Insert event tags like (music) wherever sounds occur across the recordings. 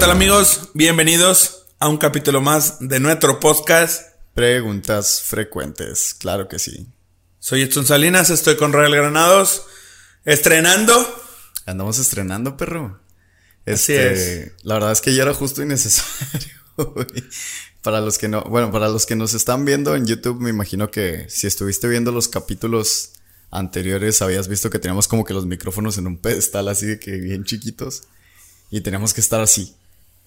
tal amigos? Bienvenidos a un capítulo más de nuestro podcast. Preguntas frecuentes, claro que sí. Soy Edson Salinas, estoy con Real Granados, estrenando. Andamos estrenando, perro. Así Este, es. La verdad es que ya era justo y necesario. (laughs) para los que no, bueno, para los que nos están viendo en YouTube, me imagino que si estuviste viendo los capítulos anteriores, habías visto que teníamos como que los micrófonos en un pedestal así de que bien chiquitos. Y teníamos que estar así,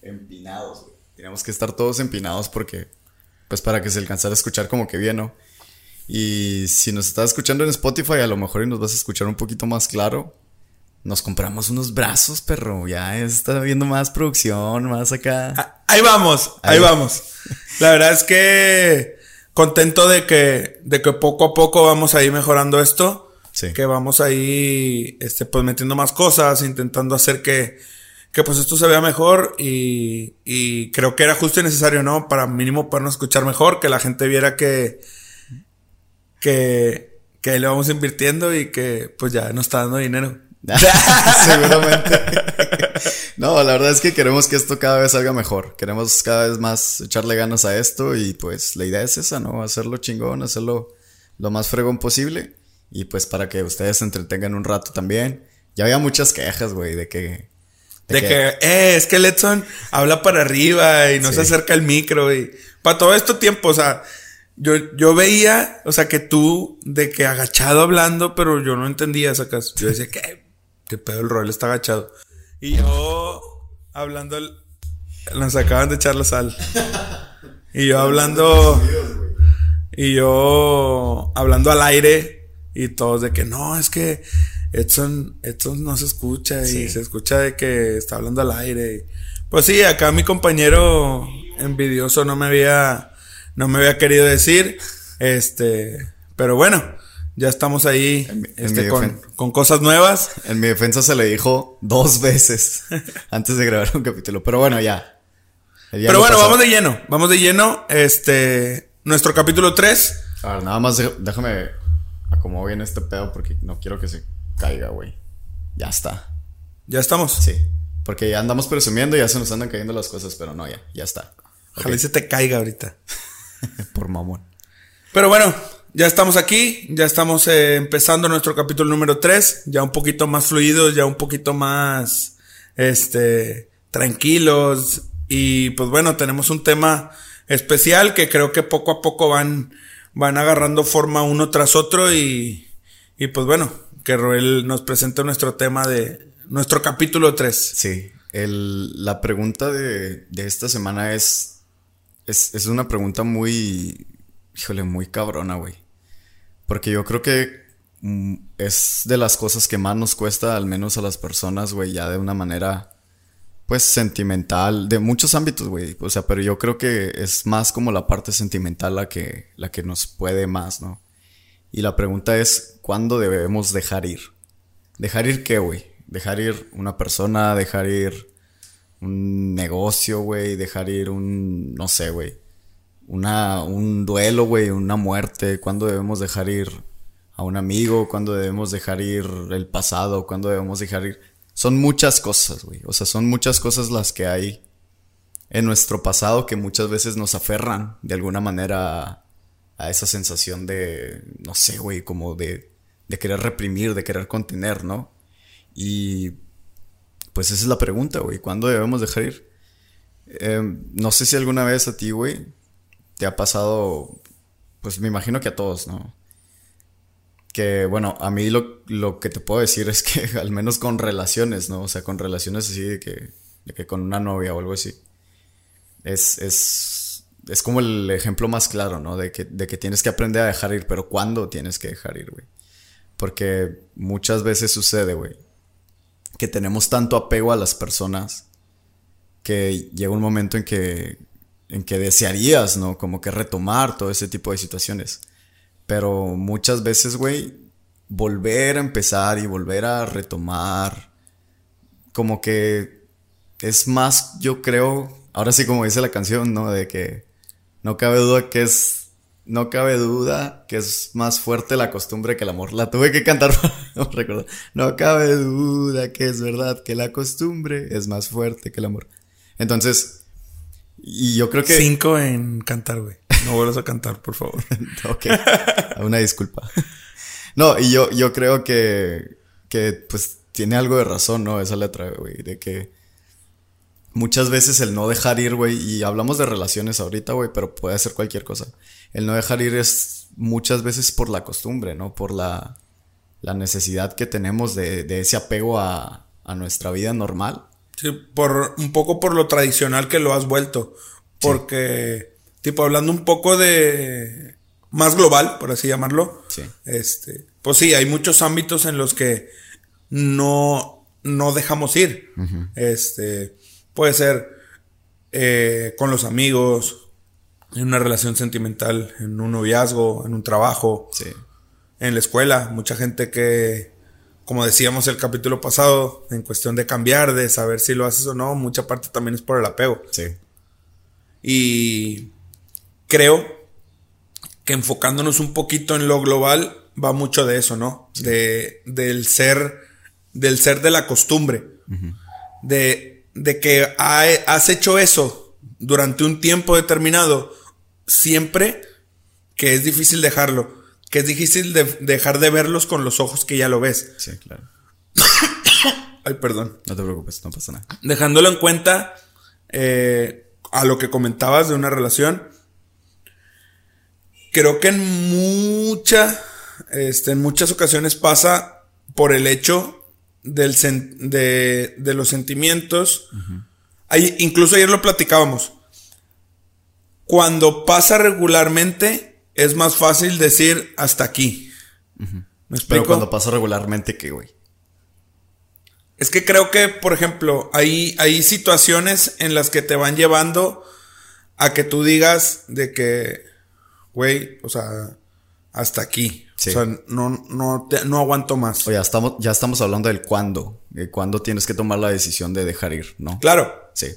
empinados, güey. Teníamos que estar todos empinados porque, pues para que se alcanzara a escuchar como que bien, ¿no? Y si nos estás escuchando en Spotify, a lo mejor y nos vas a escuchar un poquito más claro. Nos compramos unos brazos, perro. Ya está viendo más producción, más acá. Ah, Ahí vamos, ahí Ahí. vamos. La verdad es que contento de que, de que poco a poco vamos ahí mejorando esto. Sí. Que vamos ahí, este, pues metiendo más cosas, intentando hacer que, que pues esto se vea mejor y, y creo que era justo y necesario, ¿no? Para mínimo podernos escuchar mejor, que la gente viera que, que, que le vamos invirtiendo y que pues ya nos está dando dinero. (laughs) Seguramente. no, la verdad es que queremos que esto cada vez salga mejor. Queremos cada vez más echarle ganas a esto y pues la idea es esa, ¿no? Hacerlo chingón, hacerlo lo más fregón posible y pues para que ustedes se entretengan un rato también. Ya había muchas quejas, güey, de que... De que, eh, es que Letson habla para arriba y no Sí. se acerca el micro y para todo esto tiempo, o sea, yo, yo veía, o sea, que tú de que agachado hablando, pero yo no entendía sacas. Yo decía, ¿qué? ¿Qué pedo el rol está agachado? Y yo hablando, nos acaban de echar la sal. Y yo hablando, y yo hablando al aire y todos de que no, es que Edson, Edson no se escucha y Sí. se escucha de que está hablando al aire. Pues sí, acá mi compañero envidioso no me había, no me había querido decir, este, pero bueno, ya estamos ahí, En mi- en este, con, con cosas nuevas. En mi defensa se le dijo dos veces (laughs) antes de grabar un capítulo. Pero bueno, ya. Ya pero bueno, pasó. vamos de lleno, vamos de lleno, este, nuestro capítulo 3. A ver, nada más déjame acomodar bien este pedo porque no quiero que se caiga, güey. Ya está. Ya estamos. Sí. Porque ya andamos presumiendo y ya se nos andan cayendo las cosas, pero no, ya, ya está. Ojalá y se te caiga ahorita. (laughs) Por mamón. Pero bueno, ya estamos aquí, ya estamos eh, empezando nuestro capítulo número 3, ya un poquito más fluidos, ya un poquito más, este, tranquilos. Y pues bueno, tenemos un tema especial que creo que poco a poco van, van agarrando forma uno tras otro y, y pues bueno, que Roel nos presente nuestro tema de nuestro capítulo 3. Sí. El, la pregunta de, de esta semana es, es. Es una pregunta muy. Híjole, muy cabrona, güey. Porque yo creo que mm, es de las cosas que más nos cuesta, al menos a las personas, güey, ya de una manera. Pues sentimental, de muchos ámbitos, güey. O sea, pero yo creo que es más como la parte sentimental la que, la que nos puede más, ¿no? Y la pregunta es, ¿cuándo debemos dejar ir? ¿Dejar ir qué, güey? Dejar ir una persona, dejar ir un negocio, güey, dejar ir un, no sé, güey, una, un duelo, güey, una muerte, ¿cuándo debemos dejar ir a un amigo? ¿Cuándo debemos dejar ir el pasado? ¿Cuándo debemos dejar ir? Son muchas cosas, güey, o sea, son muchas cosas las que hay en nuestro pasado que muchas veces nos aferran de alguna manera a, esa sensación de, no sé, güey, como de, de querer reprimir, de querer contener, ¿no? Y pues esa es la pregunta, güey, ¿cuándo debemos dejar ir? Eh, no sé si alguna vez a ti, güey, te ha pasado, pues me imagino que a todos, ¿no? Que bueno, a mí lo, lo que te puedo decir es que (laughs) al menos con relaciones, ¿no? O sea, con relaciones así de que, de que con una novia o algo así. Es, es, es como el ejemplo más claro, ¿no? De que, de que tienes que aprender a dejar ir, pero ¿cuándo tienes que dejar ir, güey? Porque muchas veces sucede, güey, que tenemos tanto apego a las personas que llega un momento en que, en que desearías, ¿no? Como que retomar todo ese tipo de situaciones. Pero muchas veces, güey, volver a empezar y volver a retomar, como que es más, yo creo, ahora sí como dice la canción, ¿no? De que no cabe duda que es, no cabe duda que es más fuerte la costumbre que el amor. La tuve que cantar, (laughs) no recuerdo. No cabe duda que es verdad que la costumbre es más fuerte que el amor. Entonces, y yo creo que... Cinco en cantar, güey. No vuelvas a cantar, por favor. (laughs) ok, una disculpa. No, y yo, yo creo que, que pues tiene algo de razón, ¿no? Esa letra, güey, de que muchas veces el no dejar ir, güey, y hablamos de relaciones ahorita, güey, pero puede ser cualquier cosa. El no dejar ir es muchas veces por la costumbre, ¿no? Por la, la necesidad que tenemos de, de ese apego a, a, nuestra vida normal. Sí, por un poco por lo tradicional que lo has vuelto. Porque, tipo, hablando un poco de más global, por así llamarlo. Sí. Este, pues sí, hay muchos ámbitos en los que no, no dejamos ir. Este, puede ser eh, con los amigos, en una relación sentimental, en un noviazgo, en un trabajo, sí. en la escuela. Mucha gente que, como decíamos el capítulo pasado, en cuestión de cambiar, de saber si lo haces o no, mucha parte también es por el apego. Sí. Y creo que enfocándonos un poquito en lo global, va mucho de eso, ¿no? Sí. De, del ser, del ser de la costumbre. Uh -huh. De, de que ha, has hecho eso durante un tiempo determinado, siempre que es difícil dejarlo. Que es difícil de dejar de verlos con los ojos que ya lo ves. Sí, claro. (coughs) Ay, perdón. No te preocupes, no pasa nada. Dejándolo en cuenta eh, a lo que comentabas de una relación creo que en mucha, este, en muchas ocasiones pasa por el hecho del de, de, los sentimientos. Uh -huh. Ahí, incluso ayer lo platicábamos. Cuando pasa regularmente, es más fácil decir hasta aquí. Uh -huh. ¿Me explico? Pero cuando pasa regularmente, ¿qué, güey? Es que creo que, por ejemplo, hay, hay situaciones en las que te van llevando a que tú digas de que güey, o sea, hasta aquí. Sí. O sea, no, no, te, no aguanto más. O ya estamos, ya estamos hablando del cuándo. De cuándo tienes que tomar la decisión de dejar ir, ¿no? Claro. Sí.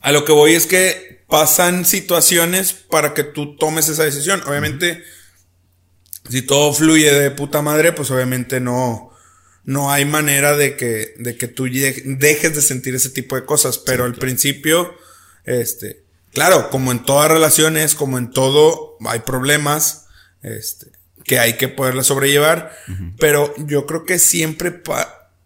A lo que voy es que pasan situaciones para que tú tomes esa decisión. Obviamente, uh -huh. si todo fluye de puta madre, pues obviamente no, no hay manera de que, de que tú dejes de sentir ese tipo de cosas. Pero sí, al claro. principio, este, Claro, como en todas relaciones, como en todo, hay problemas este, que hay que poderlas sobrellevar, uh -huh. pero yo creo que siempre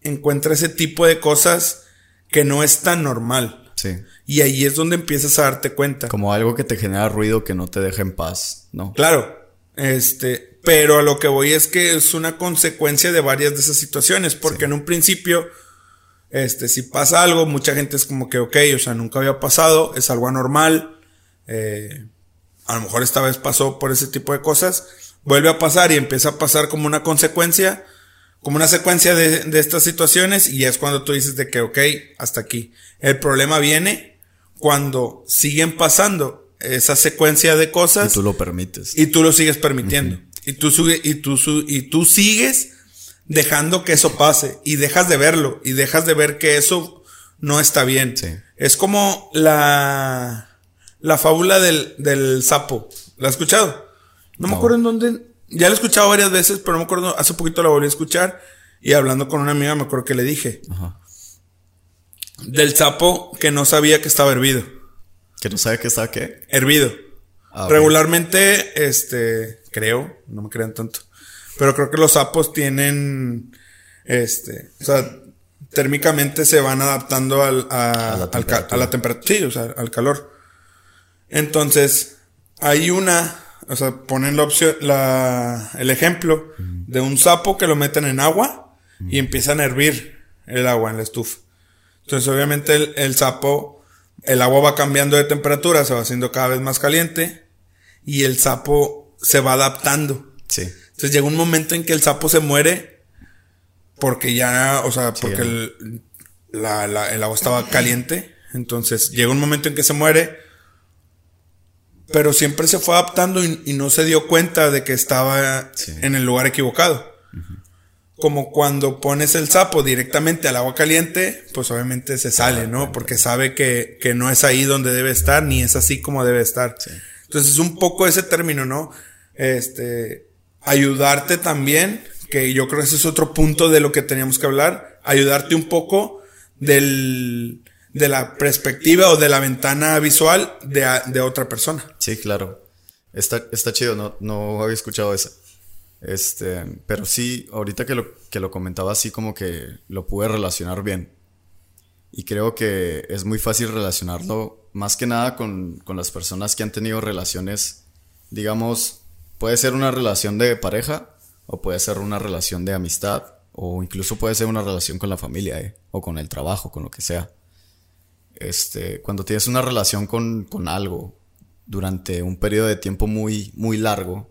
encuentra ese tipo de cosas que no es tan normal. Sí. Y ahí es donde empiezas a darte cuenta. Como algo que te genera ruido que no te deja en paz, ¿no? Claro, este, pero a lo que voy es que es una consecuencia de varias de esas situaciones, porque sí. en un principio este, si pasa algo, mucha gente es como que, ok, o sea, nunca había pasado, es algo anormal. Eh, a lo mejor esta vez pasó por ese tipo de cosas. Vuelve a pasar y empieza a pasar como una consecuencia, como una secuencia de, de estas situaciones y es cuando tú dices de que, ok, hasta aquí. El problema viene cuando siguen pasando esa secuencia de cosas. Y tú lo permites. Y tú lo sigues permitiendo. Uh -huh. Y tú, y tú, y tú sigues dejando que eso pase y dejas de verlo y dejas de ver que eso no está bien. Sí. Es como la, la fábula del, del sapo. ¿La has escuchado? No, no, me acuerdo en dónde. Ya la he escuchado varias veces, pero no me acuerdo. Hace poquito la volví a escuchar y hablando con una amiga me acuerdo que le dije. Ajá. Del sapo que no sabía que estaba hervido. ¿Que no sabe que estaba qué? Hervido. Ah, Regularmente, okay. este, creo, no me crean tanto pero creo que los sapos tienen, este, o sea, térmicamente se van adaptando al, a, a, la al, a, la temperatura, sí, o sea, al calor. Entonces, hay una, o sea, ponen la opción, la, el ejemplo uh -huh. de un sapo que lo meten en agua uh -huh. y empiezan a hervir el agua en la estufa. Entonces, obviamente, el, el sapo, el agua va cambiando de temperatura, se va haciendo cada vez más caliente y el sapo se va adaptando. Sí. Entonces llega un momento en que el sapo se muere porque ya, o sea, porque el, la, la, el agua estaba caliente. Entonces llega un momento en que se muere, pero siempre se fue adaptando y, y no se dio cuenta de que estaba sí. en el lugar equivocado. Uh -huh. Como cuando pones el sapo directamente al agua caliente, pues obviamente se sale, ¿no? Porque sabe que, que no es ahí donde debe estar, ni es así como debe estar. Sí. Entonces es un poco ese término, ¿no? Este, ayudarte también, que yo creo que ese es otro punto de lo que teníamos que hablar, ayudarte un poco del, de la perspectiva o de la ventana visual de, de otra persona. Sí, claro. Está, está chido, no, no había escuchado eso. Este, pero sí, ahorita que lo, que lo comentaba así como que lo pude relacionar bien. Y creo que es muy fácil relacionarlo más que nada con, con las personas que han tenido relaciones, digamos, puede ser una relación de pareja o puede ser una relación de amistad o incluso puede ser una relación con la familia ¿eh? o con el trabajo, con lo que sea. Este, cuando tienes una relación con, con algo durante un periodo de tiempo muy, muy largo,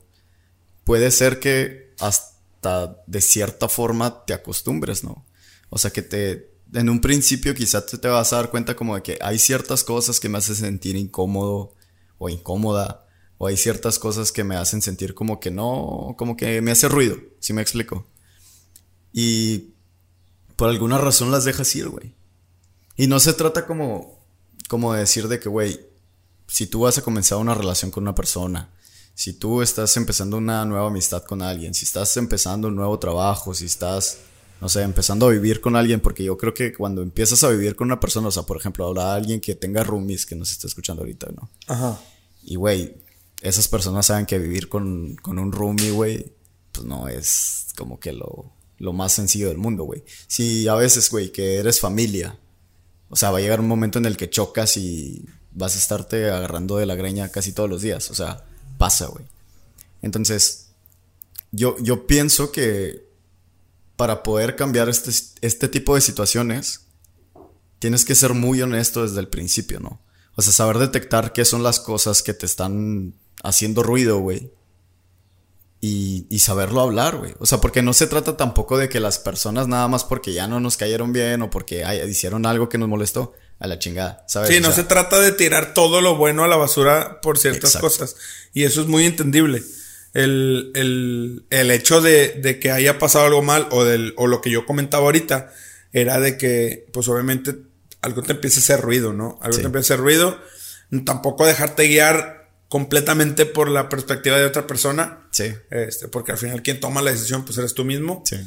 puede ser que hasta de cierta forma te acostumbres, ¿no? O sea, que te, en un principio quizás te, te vas a dar cuenta como de que hay ciertas cosas que me hacen sentir incómodo o incómoda, o hay ciertas cosas que me hacen sentir como que no, como que me hace ruido, si me explico. Y por alguna razón las dejas ir, güey. Y no se trata como, como de decir de que, güey, si tú vas a comenzar una relación con una persona, si tú estás empezando una nueva amistad con alguien, si estás empezando un nuevo trabajo, si estás, no sé, empezando a vivir con alguien, porque yo creo que cuando empiezas a vivir con una persona, o sea, por ejemplo, habrá alguien que tenga roomies que nos está escuchando ahorita, ¿no? Ajá. Y, güey, esas personas saben que vivir con, con un roomie, güey, pues no es como que lo, lo más sencillo del mundo, güey. Si a veces, güey, que eres familia, o sea, va a llegar un momento en el que chocas y vas a estarte agarrando de la greña casi todos los días, o sea pasa, güey. Entonces, yo, yo pienso que para poder cambiar este, este tipo de situaciones, tienes que ser muy honesto desde el principio, ¿no? O sea, saber detectar qué son las cosas que te están haciendo ruido, güey. Y, y, saberlo hablar, güey. O sea, porque no se trata tampoco de que las personas nada más porque ya no nos cayeron bien o porque hicieron algo que nos molestó, a la chingada, ¿sabes? Sí, no se trata de tirar todo lo bueno a la basura por ciertas cosas. Y eso es muy entendible. El, el, el hecho de, de, que haya pasado algo mal o, del, o lo que yo comentaba ahorita era de que, pues obviamente, algo te empieza a hacer ruido, ¿no? Algo te empieza a hacer ruido. Tampoco dejarte guiar completamente por la perspectiva de otra persona. Sí. Este, porque al final quien toma la decisión, pues eres tú mismo. Sí.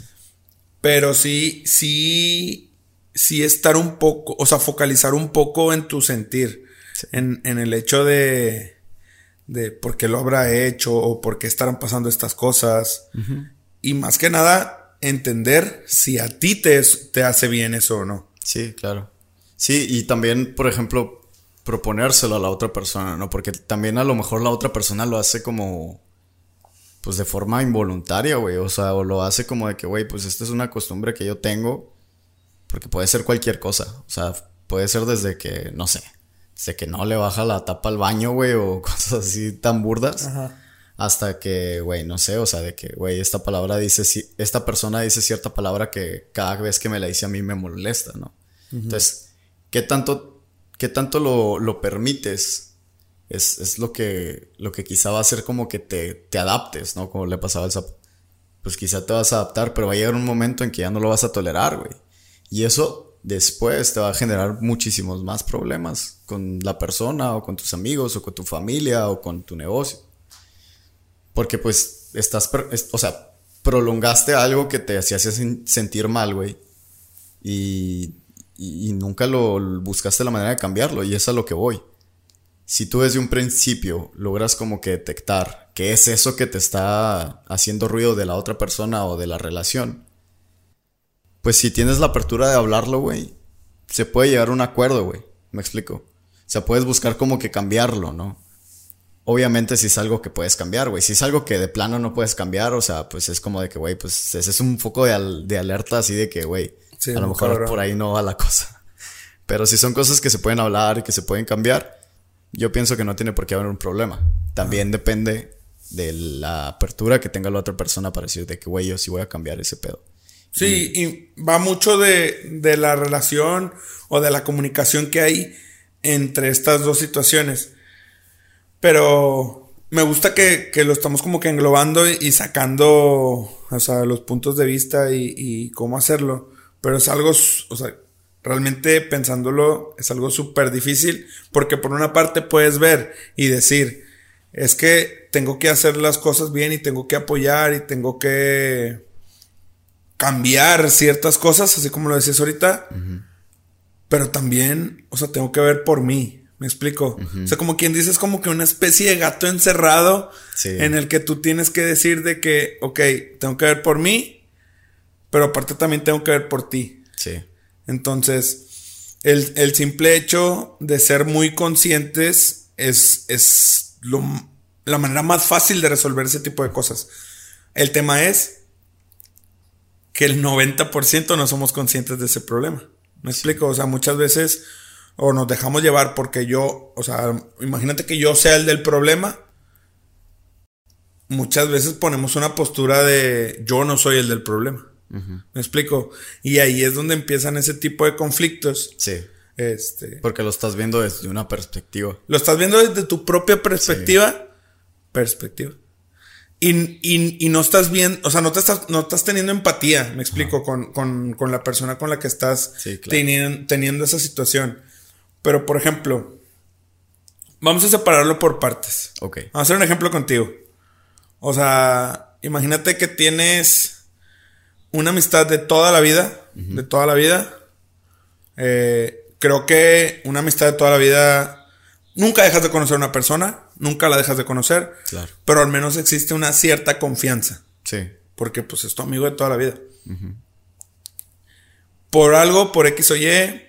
Pero sí, sí sí estar un poco, o sea, focalizar un poco en tu sentir, en, en, el hecho de, de por qué lo habrá hecho o por qué estarán pasando estas cosas. Y más que nada, entender si a ti te, te hace bien eso o no. Sí, claro. Sí, y también, por ejemplo, proponérselo a la otra persona, ¿no? Porque también a lo mejor la otra persona lo hace como, pues de forma involuntaria, güey. O sea, o lo hace como de que, güey, pues esta es una costumbre que yo tengo porque puede ser cualquier cosa. O sea, puede ser desde que, no sé, desde que no le baja la tapa al baño, güey, o (laughs) cosas así tan burdas. Hasta que, güey, no sé, o sea, de que, güey, esta palabra dice, esta persona dice cierta palabra que cada vez que me la dice a mí me molesta, ¿no? Entonces, ¿qué tanto, qué tanto lo, lo permites? Es, es, lo que, lo que quizá va a hacer como que te, te adaptes, ¿no? Como le pasaba al sapo. Pues quizá te vas a adaptar, pero va a llegar un momento en que ya no lo vas a tolerar, güey. Y eso después te va a generar muchísimos más problemas con la persona o con tus amigos o con tu familia o con tu negocio. Porque pues estás, o sea, prolongaste algo que te hacía sentir mal, güey. Y, y, nunca lo buscaste la manera de cambiarlo y es a lo que voy. Si tú desde un principio logras como que detectar qué es eso que te está haciendo ruido de la otra persona o de la relación, pues si tienes la apertura de hablarlo, güey, se puede llegar a un acuerdo, güey. Me explico. O sea, puedes buscar como que cambiarlo, ¿no? Obviamente si es algo que puedes cambiar, güey. Si es algo que de plano no puedes cambiar, o sea, pues es como de que, güey, pues ese es un foco de, de alerta así de que, güey, a lo mejor por ahí no va la cosa. (laughs) Pero si son cosas que se pueden hablar y que se pueden cambiar, yo pienso que no tiene por qué haber un problema. También depende de la apertura que tenga la otra persona para decir de que, güey, yo sí voy a cambiar ese pedo. Sí, y va mucho de, de, la relación o de la comunicación que hay entre estas dos situaciones. Pero me gusta que, que lo estamos como que englobando y, sacando, o sea, los puntos de vista y, y, cómo hacerlo. Pero es algo, o sea, realmente pensándolo es algo súper difícil porque por una parte puedes ver y decir, es que tengo que hacer las cosas bien y tengo que apoyar y tengo que cambiar ciertas cosas, así como lo decías ahorita. pero también, o sea, tengo que ver por mí. ¿Me explico? O sea, como quien dice, es como que una especie de gato encerrado en el que tú tienes que decir de que, ok, tengo que ver por mí, pero aparte también tengo que ver por ti. Sí. Entonces, el, el simple hecho de ser muy conscientes es, es lo, la manera más fácil de resolver ese tipo de cosas. El tema es que el 90% no somos conscientes de ese problema. ¿Me explico? O sea, muchas veces o nos dejamos llevar porque yo, o sea, imagínate que yo sea el del problema. Muchas veces ponemos una postura de yo no soy el del problema. ¿Me explico? Y ahí es donde empiezan ese tipo de conflictos. Sí. Este, Porque lo estás viendo desde una perspectiva. Lo estás viendo desde tu propia perspectiva. Perspectiva. Y, y, no estás bien, o sea, no te estás, no estás teniendo empatía, me explico, con, con, con, la persona con la que estás teniendo, teniendo esa situación. Pero, por ejemplo, vamos a separarlo por partes. Ok. Vamos a hacer un ejemplo contigo. O sea, imagínate que tienes una amistad de toda la vida, de toda la vida. Eh, creo que una amistad de toda la vida Nunca dejas de conocer a una persona, nunca la dejas de conocer, claro. pero al menos existe una cierta confianza. Sí. Porque pues es tu amigo de toda la vida. Por algo, por X o Y,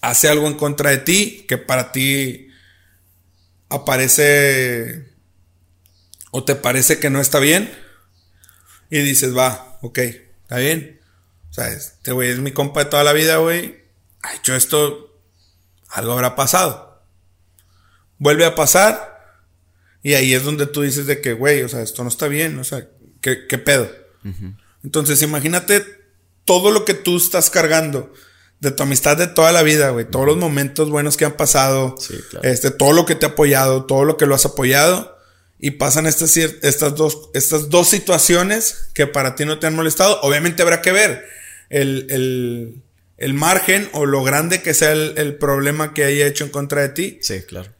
hace algo en contra de ti que para ti aparece o te parece que no está bien y dices, va, ok, está bien. O sea, este güey es mi compa de toda la vida, güey. Ha hecho esto, algo habrá pasado vuelve a pasar. Y ahí es donde tú dices de que, güey, o sea, esto no está bien, o sea, ¿qué, pedo? Entonces, imagínate todo lo que tú estás cargando de tu amistad de toda la vida, güey, todos los momentos buenos que han pasado, este, todo lo que te ha apoyado, todo lo que lo has apoyado, y pasan estas, estas, dos, estas dos situaciones que para ti no te han molestado. Obviamente habrá que ver el, el, el margen o lo grande que sea el, el problema que haya hecho en contra de ti. Sí, claro.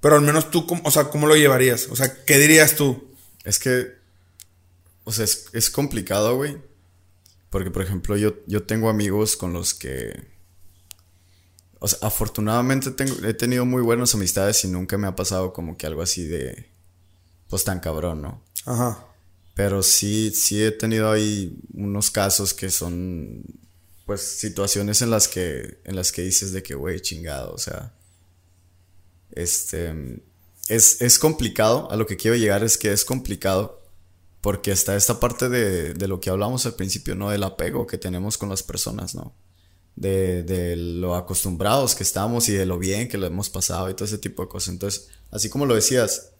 Pero al menos tú, o sea, ¿cómo lo llevarías? O sea, ¿qué dirías tú? Es que, o sea, es, complicado, güey. Porque, por ejemplo, yo, yo tengo amigos con los que... O sea, afortunadamente tengo, he tenido muy buenas amistades y nunca me ha pasado como que algo así de... Pues tan cabrón, ¿no? Ajá. Pero sí, sí he tenido ahí unos casos que son... Pues situaciones en las que, en las que dices de que, güey, chingado, o sea este, es, es, complicado, a lo que quiero llegar es que es complicado porque está esta parte de, de, lo que hablamos al principio, ¿no? Del apego que tenemos con las personas, ¿no? De, de, lo acostumbrados que estamos y de lo bien que lo hemos pasado y todo ese tipo de cosas. Entonces, así como lo decías,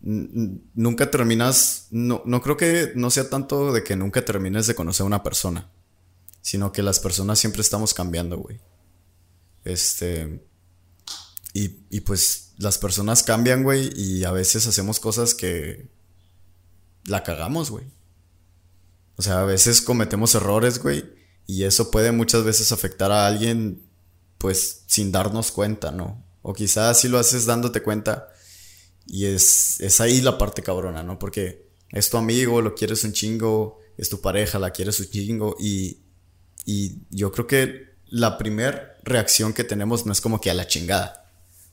nunca terminas, no, no creo que no sea tanto de que nunca termines de conocer a una persona, sino que las personas siempre estamos cambiando, güey. Este, y, pues las personas cambian, güey, y a veces hacemos cosas que la cagamos, güey. O sea, a veces cometemos errores, güey, y eso puede muchas veces afectar a alguien, pues, sin darnos cuenta, ¿no? O quizás si lo haces dándote cuenta, y es, es ahí la parte cabrona, ¿no? Porque es tu amigo, lo quieres un chingo, es tu pareja, la quieres un chingo, y, y yo creo que la primera reacción que tenemos no es como que a la chingada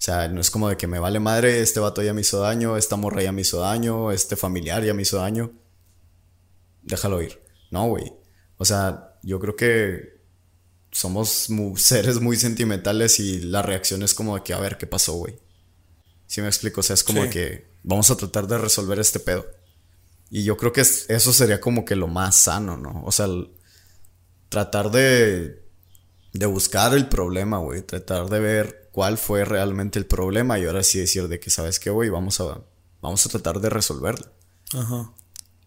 o sea, no es como de que me vale madre, este vato ya me hizo daño, esta morra ya me hizo daño, este familiar ya me hizo daño. Déjalo ir. No, güey. O sea, yo creo que somos seres muy sentimentales y la reacción es como de que a ver qué pasó, güey. ¿Sí me explico? O sea, es como que vamos a tratar de resolver este pedo. Y yo creo que eso sería como que lo más sano, ¿no? O sea, tratar de, de buscar el problema, güey. Tratar de ver cuál fue realmente el problema y ahora sí decir de que, ¿sabes qué, güey? Vamos a, vamos a tratar de resolverlo. Ajá.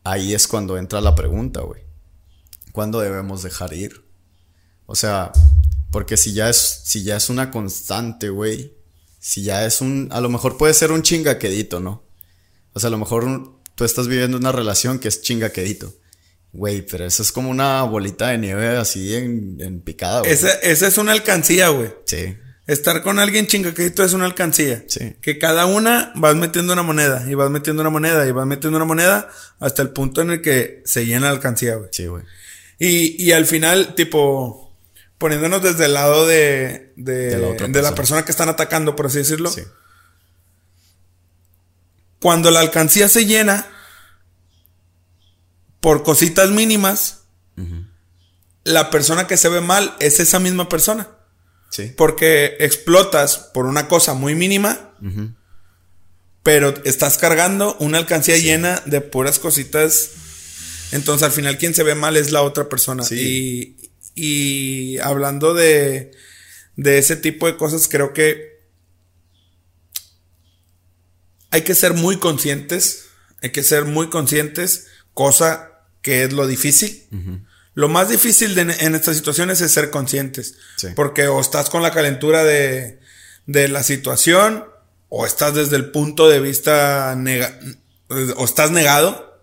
Ahí es cuando entra la pregunta, güey. ¿Cuándo debemos dejar ir? O sea, porque si ya es, si ya es una constante, güey. Si ya es un, a lo mejor puede ser un chingaquedito, ¿no? O sea, a lo mejor tú estás viviendo una relación que es chingaquedito. Güey, pero eso es como una bolita de nieve así en, en picada, güey. Esa, esa es una alcancía, güey. Sí. Estar con alguien chingaquedito es una alcancía. Sí. Que cada una vas metiendo una moneda y vas metiendo una moneda y vas metiendo una moneda hasta el punto en el que se llena la alcancía, güey. Sí, güey. Y, y al final, tipo, poniéndonos desde el lado de, de, De la persona. que están atacando, por así decirlo. Sí. Cuando la alcancía se llena por cositas mínimas, la persona que se ve mal es esa misma persona. Sí. Porque explotas por una cosa muy mínima, pero estás cargando una alcancía llena de puras cositas. Entonces al final quien se ve mal es la otra persona. Sí. Y, y hablando de, de ese tipo de cosas, creo que hay que ser muy conscientes. Hay que ser muy conscientes, cosa que es lo difícil. Lo más difícil de- en estas situaciones es ser conscientes. Sí. Porque o estás con la calentura de, de la situación, o estás desde el punto de vista nega- o estás negado.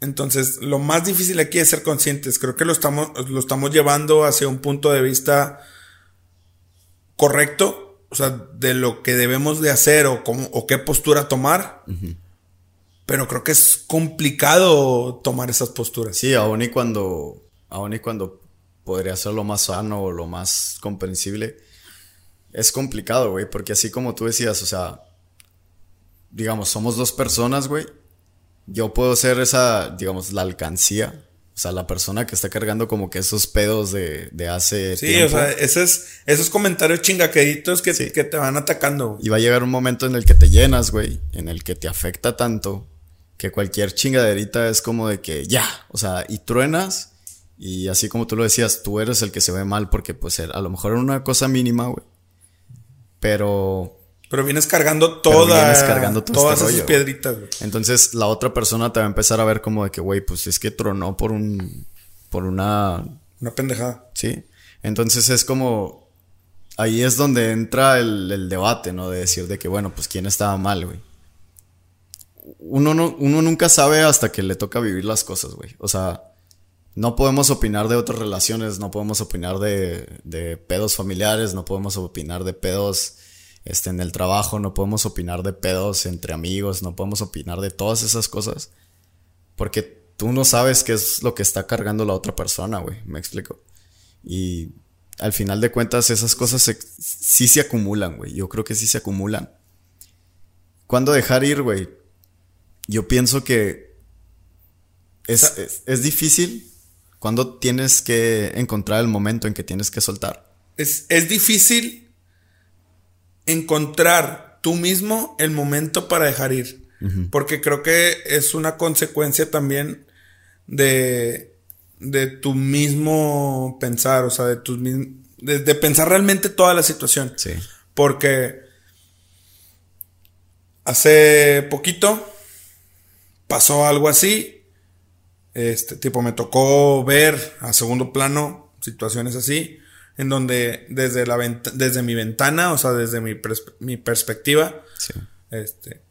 Entonces, lo más difícil aquí es ser conscientes. Creo que lo estamos, lo estamos llevando hacia un punto de vista correcto, o sea, de lo que debemos de hacer o, cómo, o qué postura tomar. Pero creo que es complicado tomar esas posturas. Sí, aún y cuando, aún y cuando podría ser lo más sano o lo más comprensible, es complicado, güey, porque así como tú decías, o sea, digamos, somos dos personas, güey. Yo puedo ser esa, digamos, la alcancía, o sea, la persona que está cargando como que esos pedos de, de hace Sí, tiempo. o sea, esos, esos comentarios chingaqueritos que, Sí. que te van atacando. güey. Y va a llegar un momento en el que te llenas, güey, en el que te afecta tanto que cualquier chingaderita es como de que ya, o sea, y truenas y así como tú lo decías, tú eres el que se ve mal porque pues a lo mejor era una cosa mínima, güey. Pero Pero vienes cargando Pero toda, vienes cargando todo todas este esas rollo. piedritas. güey. entonces la otra persona te va a empezar a ver como de que, güey, pues es que tronó por un por una Una pendejada. Sí. Entonces es como. Ahí es donde entra el, el debate, ¿no? De decir de que, bueno, pues quién estaba mal, güey. Uno, no, uno nunca sabe hasta que le toca vivir las cosas, güey. O sea, no podemos opinar de otras relaciones, no podemos opinar de, de pedos familiares, no podemos opinar de pedos este, en el trabajo, no podemos opinar de pedos entre amigos, no podemos opinar de todas esas cosas. Porque tú no sabes qué es lo que está cargando la otra persona, güey. Me explico. Y al final de cuentas esas cosas se- sí se acumulan, güey. Yo creo que sí se acumulan. ¿Cuándo dejar ir, güey? Yo pienso que es, es, es difícil cuando tienes que encontrar el momento en que tienes que soltar. Es, es difícil encontrar tú mismo el momento para dejar ir. Porque creo que es una consecuencia también de, de tu mismo pensar, o sea, de tus de, de pensar realmente toda la situación. Sí. Porque hace poquito pasó algo así. Este tipo me tocó ver a segundo plano situaciones así en donde desde la desde mi ventana, o sea, desde mi, pers- mi perspectiva, Sí. este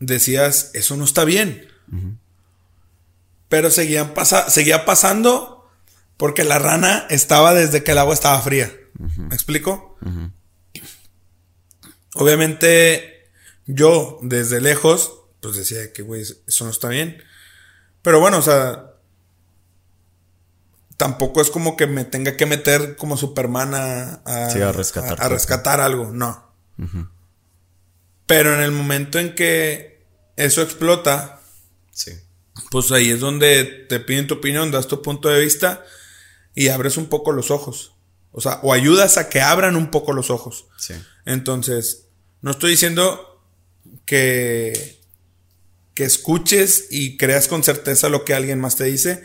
decías, eso no está bien. Pero seguían pasa seguía pasando porque la rana estaba desde que el agua estaba fría. ¿Me explico? Obviamente, yo desde lejos, pues decía que, güey, eso no está bien. Pero bueno, o sea, tampoco es como que me tenga que meter como Superman a, a, Sí, a rescatar a- cosas. rescatar algo, no. Pero en el momento en que eso explota, Sí. pues ahí es donde te piden tu opinión, das tu punto de vista y abres un poco los ojos. O sea, o ayudas a que abran un poco los ojos. Sí. Entonces, no estoy diciendo que, que escuches y creas con certeza lo que alguien más te dice,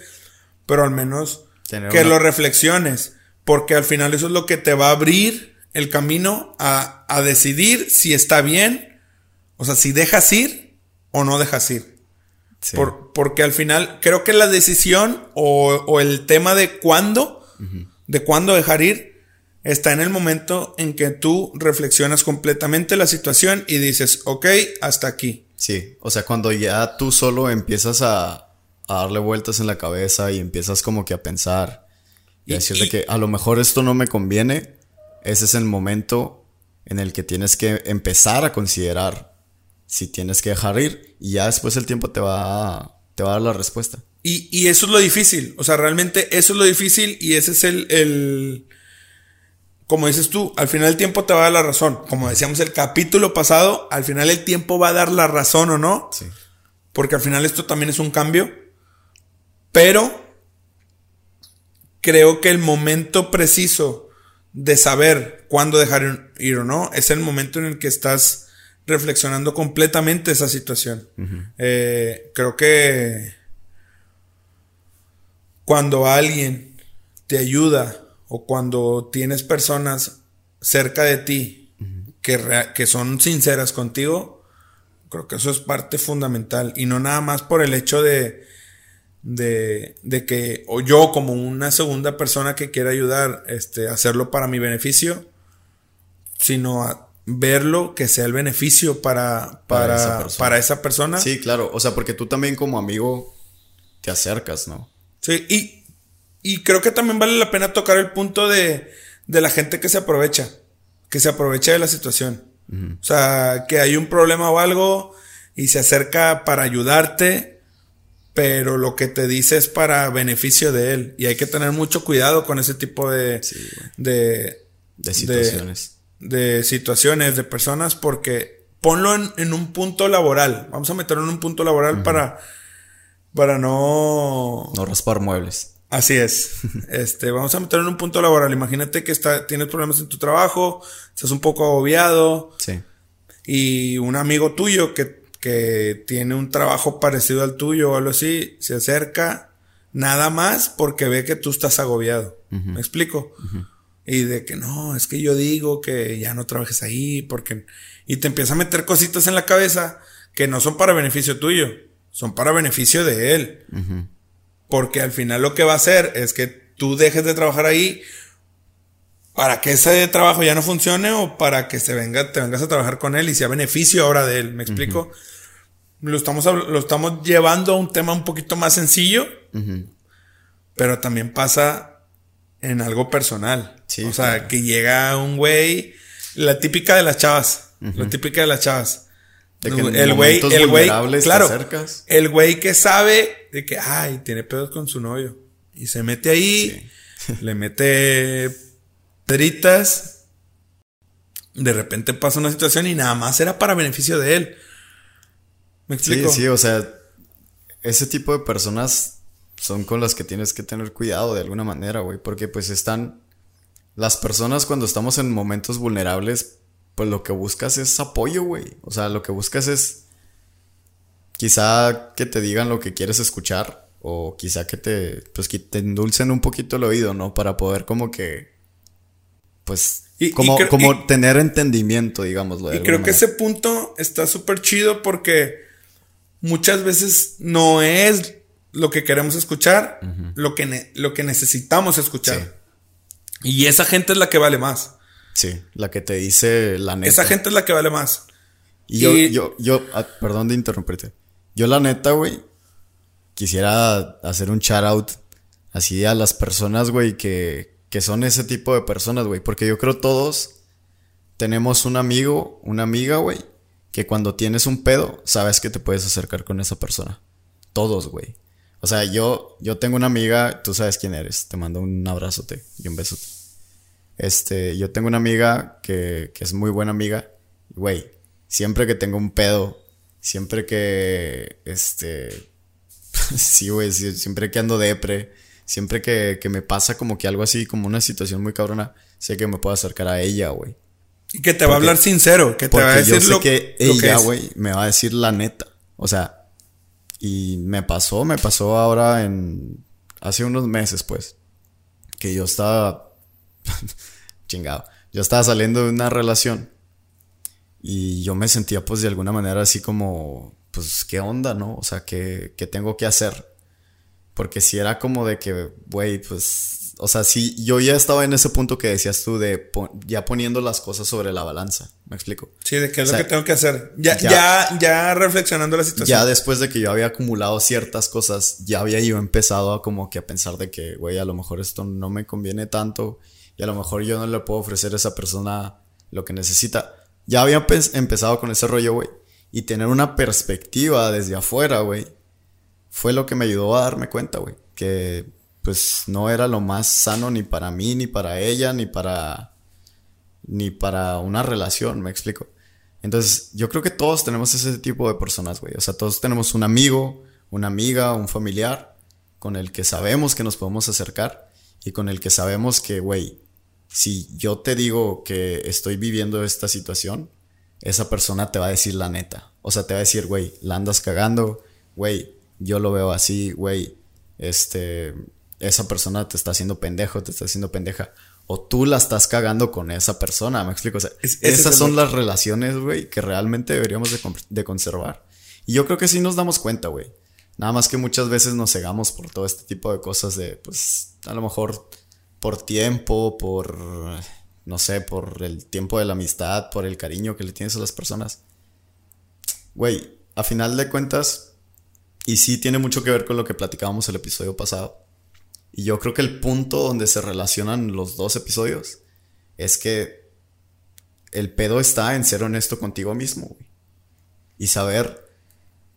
pero al menos Tener que una- lo reflexiones, porque al final eso es lo que te va a abrir el camino a, a decidir si está bien, o sea, si dejas ir o no dejas ir. Sí. Por- porque al final creo que la decisión o, o el tema de cuándo, de cuándo dejar ir, está en el momento en que tú reflexionas completamente la situación y dices, ok, hasta aquí. Sí, o sea, cuando ya tú solo empiezas a, a darle vueltas en la cabeza y empiezas como que a pensar y, Y- a decirte y- que a lo mejor esto no me conviene, ese es el momento en el que tienes que empezar a considerar si tienes que dejar ir y ya después el tiempo te va a, te va a dar la respuesta. Y, y, eso es lo difícil. O sea, realmente eso es lo difícil y ese es el, el, Como dices tú, al final el tiempo te va a dar la razón. Como decíamos el capítulo pasado, al final el tiempo va a dar la razón o no. Sí. Porque al final esto también es un cambio. Pero creo que el momento preciso de saber cuándo dejar ir o no es el momento en el que estás reflexionando completamente esa situación. Eh, creo que cuando alguien te ayuda o cuando tienes personas cerca de ti que, que son sinceras contigo, creo que eso es parte fundamental. Y no nada más por el hecho de, de, de que o yo como una segunda persona que quiera ayudar, este, hacerlo para mi beneficio, sino a, verlo que sea el beneficio para, para, para, esa persona. Sí, claro. O sea, porque tú también como amigo te acercas, ¿no? Sí, y, y creo que también vale la pena tocar el punto de, de la gente que se aprovecha, que se aprovecha de la situación. O sea, que hay un problema o algo y se acerca para ayudarte, pero lo que te dice es para beneficio de él. Y hay que tener mucho cuidado con ese tipo de, de, de situaciones de situaciones, de personas, porque ponlo en, un punto laboral. Vamos a meterlo en un punto laboral para, para no... No raspar muebles. Así es. (laughs) Este, vamos a meterlo en un punto laboral. Imagínate que está, tienes problemas en tu trabajo, estás un poco agobiado. Sí. Y un amigo tuyo que, que tiene un trabajo parecido al tuyo o algo así, se acerca nada más porque ve que tú estás agobiado. ¿Me explico? Y de que no, es que yo digo que ya no trabajes ahí, porque. Y te empieza a meter cositas en la cabeza que no son para beneficio tuyo, son para beneficio de él. Porque al final lo que va a hacer es que tú dejes de trabajar ahí para que ese trabajo ya no funcione o para que se venga, te vengas a trabajar con él y sea beneficio ahora de él. ¿Me explico? Lo estamos, lo estamos llevando a un tema un poquito más sencillo, pero también pasa en algo personal. o sea, que llega un güey, la típica de las chavas, la típica de las chavas. el güey, el güey, claro, el güey que sabe de que, ay, tiene pedos con su novio. Y se mete ahí, le mete peritas. De repente pasa una situación y nada más era para beneficio de él. ¿Me explico? Sí, sí, o sea, ese tipo de personas son con las que tienes que tener cuidado de alguna manera, güey, porque pues están las personas cuando estamos en momentos vulnerables, pues lo que buscas es apoyo, güey. O sea, lo que buscas es quizá que te digan lo que quieres escuchar o quizá que te pues que te endulcen un poquito el oído, ¿no? Para poder como que pues como, como tener entendimiento, digámoslo. y creo que ese punto está súper chido porque muchas veces no es lo que queremos escuchar, lo, que lo que necesitamos escuchar. Y esa gente es la que vale más. Sí, la que te dice la neta. Esa gente es la que vale más. Y, yo, yo, yo, ah, perdón de interrumpirte. Yo la neta, güey, quisiera hacer un shout out así a las personas, güey, que, que son ese tipo de personas, güey. Porque yo creo todos tenemos un amigo, una amiga, güey, que cuando tienes un pedo, sabes que te puedes acercar con esa persona. Todos, güey. O sea, yo, yo tengo una amiga, tú sabes quién eres, te mando un abrazote y un besote. Este, yo tengo una amiga que, que es muy buena amiga. Güey, siempre que tengo un pedo, siempre que, este, (laughs) sí, güey, siempre que ando depre, siempre que, que me pasa como que algo así, como una situación muy cabrona, sé que me puedo acercar a ella, güey. Y que te va a hablar sincero, que te va a decir yo sé lo que ella, güey, me va a decir la neta. O sea, y me pasó, me pasó ahora en... Hace unos meses, pues. Que yo estaba... (laughs) chingado. Yo estaba saliendo de una relación. Y yo me sentía pues de alguna manera así como... Pues qué onda, ¿no? O sea, ¿qué, qué tengo que hacer? Porque si era como de que, güey, pues o sea, sí, yo ya estaba en ese punto que decías tú de ya poniendo las cosas sobre la balanza. ¿Me explico? Sí, de qué es lo que tengo que hacer. Ya, ya, ya, reflexionando la situación. Ya después de que yo había acumulado ciertas cosas, ya había yo empezado a como que a pensar de que, güey, a lo mejor esto no me conviene tanto y a lo mejor yo no le puedo ofrecer a esa persona lo que necesita. Ya había empezado con ese rollo, güey. Y tener una perspectiva desde afuera, güey. Fue lo que me ayudó a darme cuenta, güey. Que pues no era lo más sano ni para mí, ni para ella, ni para. ni para una relación, me explico. Entonces, yo creo que todos tenemos ese tipo de personas, güey. O sea, todos tenemos un amigo, una amiga, un familiar con el que sabemos que nos podemos acercar y con el que sabemos que, güey, si yo te digo que estoy viviendo esta situación, esa persona te va a decir la neta. O sea, te va a decir, güey, la andas cagando, güey, yo lo veo así, güey, este, esa persona te está haciendo pendejo, te está haciendo pendeja. O tú la estás cagando con esa persona, me explico. O sea, esas son las relaciones, güey, que realmente deberíamos de, de, conservar. Y yo creo que sí nos damos cuenta, güey. Nada más que muchas veces nos cegamos por todo este tipo de cosas de, pues, a lo mejor por tiempo, por, no sé, por el tiempo de la amistad, por el cariño que le tienes a las personas. Güey, a final de cuentas, y sí tiene mucho que ver con lo que platicábamos el episodio pasado. Y yo creo que el punto donde se relacionan los dos episodios es que el pedo está en ser honesto contigo mismo. Y saber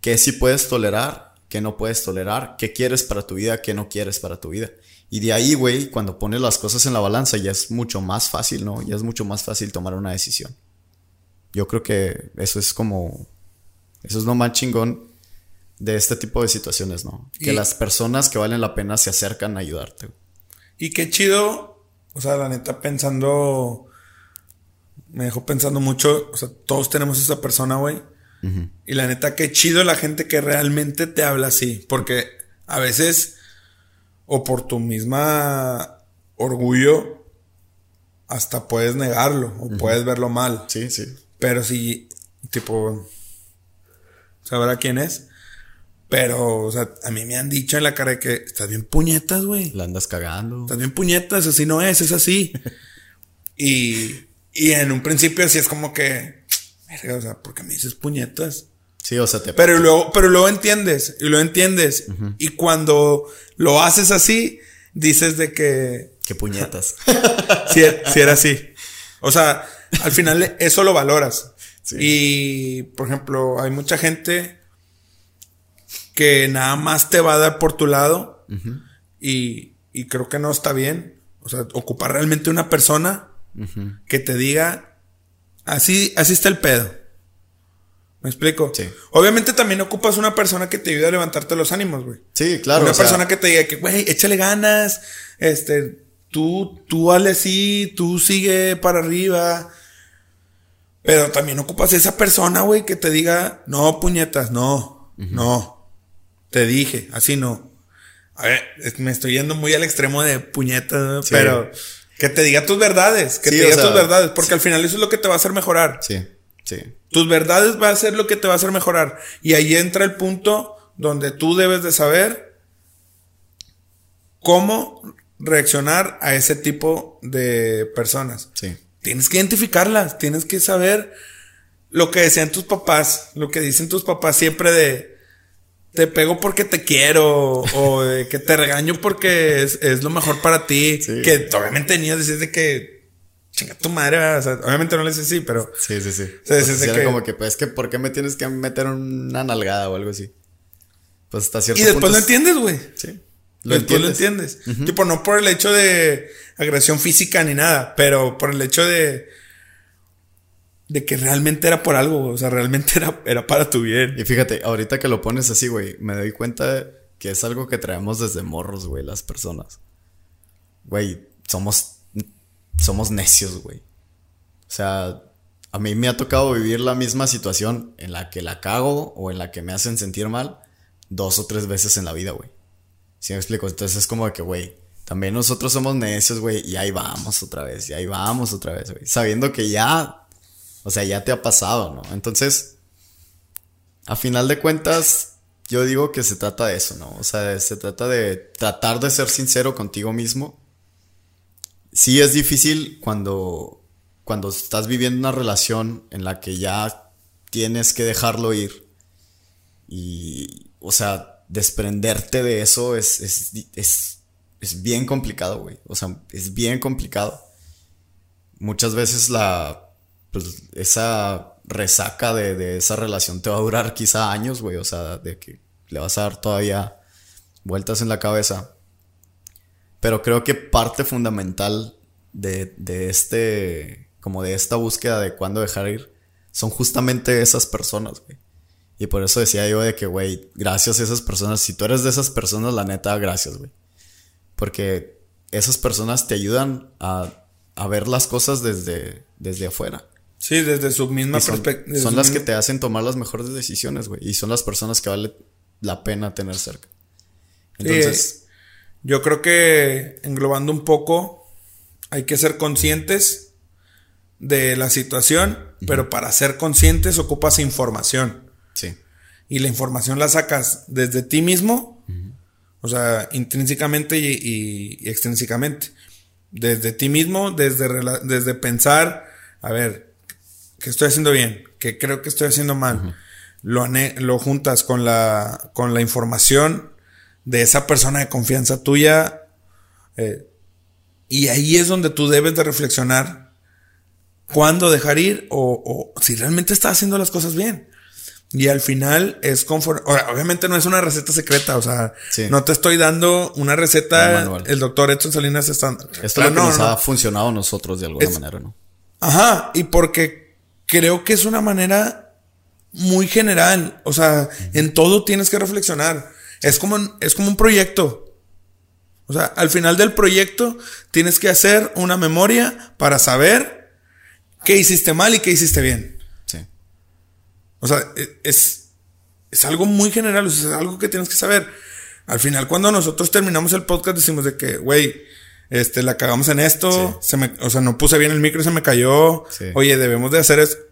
qué sí puedes tolerar, qué no puedes tolerar, qué quieres para tu vida, qué no quieres para tu vida. Y de ahí, güey, cuando pones las cosas en la balanza ya es mucho más fácil, ¿no? Ya es mucho más fácil tomar una decisión. Yo creo que eso es como... Eso es lo más chingón de este tipo de situaciones, ¿no? que las personas que valen la pena se acercan a ayudarte. Y qué chido, o sea, la neta pensando, me dejó pensando mucho, o sea, todos tenemos esa persona, güey. Y la neta, qué chido la gente que realmente te habla así, porque a veces o por tu misma orgullo, hasta puedes negarlo o puedes verlo mal. Sí, sí. Pero si, tipo, sabrá quién es. Pero, o sea, a mí me han dicho en la cara que estás bien puñetas, güey. La andas cagando. Estás bien puñetas, así no es, es así. (laughs) y, y en un principio así es como que, o sea, ¿por qué me dices puñetas? Sí, o sea, te... Pero luego, pero luego entiendes, y lo entiendes. Y cuando lo haces así, dices de que... Qué puñetas. (laughs) si, era así. O sea, al final eso lo valoras. Y, por ejemplo, hay mucha gente que nada más te va a dar por tu lado. y, y, creo que no está bien. O sea, ocupar realmente una persona que te diga, así, así está el pedo. ¿Me explico? Sí. Obviamente también ocupas una persona que te ayude a levantarte los ánimos, güey. Sí, claro. Una persona que te diga que, güey, échale ganas, este, tú, tú hazle así, tú sigue para arriba. Pero también ocupas esa persona, güey, que te diga, no, puñetas, no, no. Te dije, así no. A ver, me estoy yendo muy al extremo de puñetas, pero que te diga tus verdades, que te diga tus verdades, porque al final eso es lo que te va a hacer mejorar. Sí. Sí. Tus verdades va a ser lo que te va a hacer mejorar. Y ahí entra el punto donde tú debes de saber cómo reaccionar a ese tipo de personas. Sí. Tienes que identificarlas, tienes que saber lo que decían tus papás, lo que dicen tus papás siempre de te pego porque te quiero o de que te regaño porque es, lo mejor para ti. Que obviamente niños decís de que chinga tu madre, o sea, obviamente no le dices sí, pero. Sí, sí, sí. O sea, es que, como que, pues, que, ¿por qué me tienes que meter una nalgada o algo así? Pues está cierto. Y después lo entiendes, güey. Sí. Lo después lo entiendes. Tipo, no por el hecho de agresión física ni nada, pero por el hecho de. De que realmente era por algo, o sea, realmente era, era para tu bien. Y fíjate, ahorita que lo pones así, güey, me doy cuenta que es algo que traemos desde morros, güey, las personas. Güey, somos somos necios, güey. O sea, a mí me ha tocado vivir la misma situación en la que la cago o en la que me hacen sentir mal dos o tres veces en la vida, güey. ¿Sí me explico? Entonces es como que, güey, también nosotros somos necios, güey, y ahí vamos otra vez, y ahí vamos otra vez, güey. Sabiendo que ya, o sea, ya te ha pasado, ¿no? Entonces, a final de cuentas, yo digo que se trata de eso, ¿no? O sea, se trata de tratar de ser sincero contigo mismo sí es difícil cuando, cuando estás viviendo una relación en la que ya tienes que dejarlo ir. Y, o sea, desprenderte de eso es, es, bien complicado, güey. O sea, es bien complicado. Muchas veces la, pues, esa resaca de, de, esa relación te va a durar quizá años, güey. O sea, de que le vas a dar todavía vueltas en la cabeza. Pero creo que parte fundamental de, de este, como de esta búsqueda de cuándo dejar ir, son justamente esas personas, güey. Y por eso decía yo de que, güey, gracias a esas personas, si tú eres de esas personas, la neta, gracias, güey. Porque esas personas te ayudan a, a ver las cosas desde, desde afuera. Sí, desde su misma perspectiva. son las que te hacen tomar las mejores decisiones, güey. Y son las personas que vale la pena tener cerca. Entonces. yo creo que englobando un poco, hay que ser conscientes de la situación, pero para ser conscientes ocupas información. Sí. Y la información la sacas desde ti mismo, o sea, intrínsecamente y, y- y extrínsecamente. Desde ti mismo, desde, desde pensar, a ver, ¿qué estoy haciendo bien? ¿Qué creo que estoy haciendo mal? lo, lo juntas con la, con la información de esa persona de confianza tuya. eh, y ahí es donde tú debes de reflexionar cuándo dejar ir o, o si realmente estás haciendo las cosas bien. Y al final es conforme. Obviamente no es una receta secreta, o sea, Sí. no te estoy dando una Un receta. El doctor Edson Salinas está. Esto es Claro, lo que no, nos no. ha funcionado a nosotros de alguna Es- manera, ¿no? Ajá, y porque creo que es una manera muy general. O sea, en todo tienes que reflexionar. Es como, es como un proyecto. O sea, al final del proyecto tienes que hacer una memoria para saber qué hiciste mal y qué hiciste bien. Sí. O sea, e- es, es algo muy general, o sea, es algo que tienes que saber. Al final, cuando nosotros terminamos el podcast, decimos de que, güey, este, la cagamos en esto, se me, o sea, no puse bien el micro y se me cayó. Sí. Oye, debemos de hacer esto.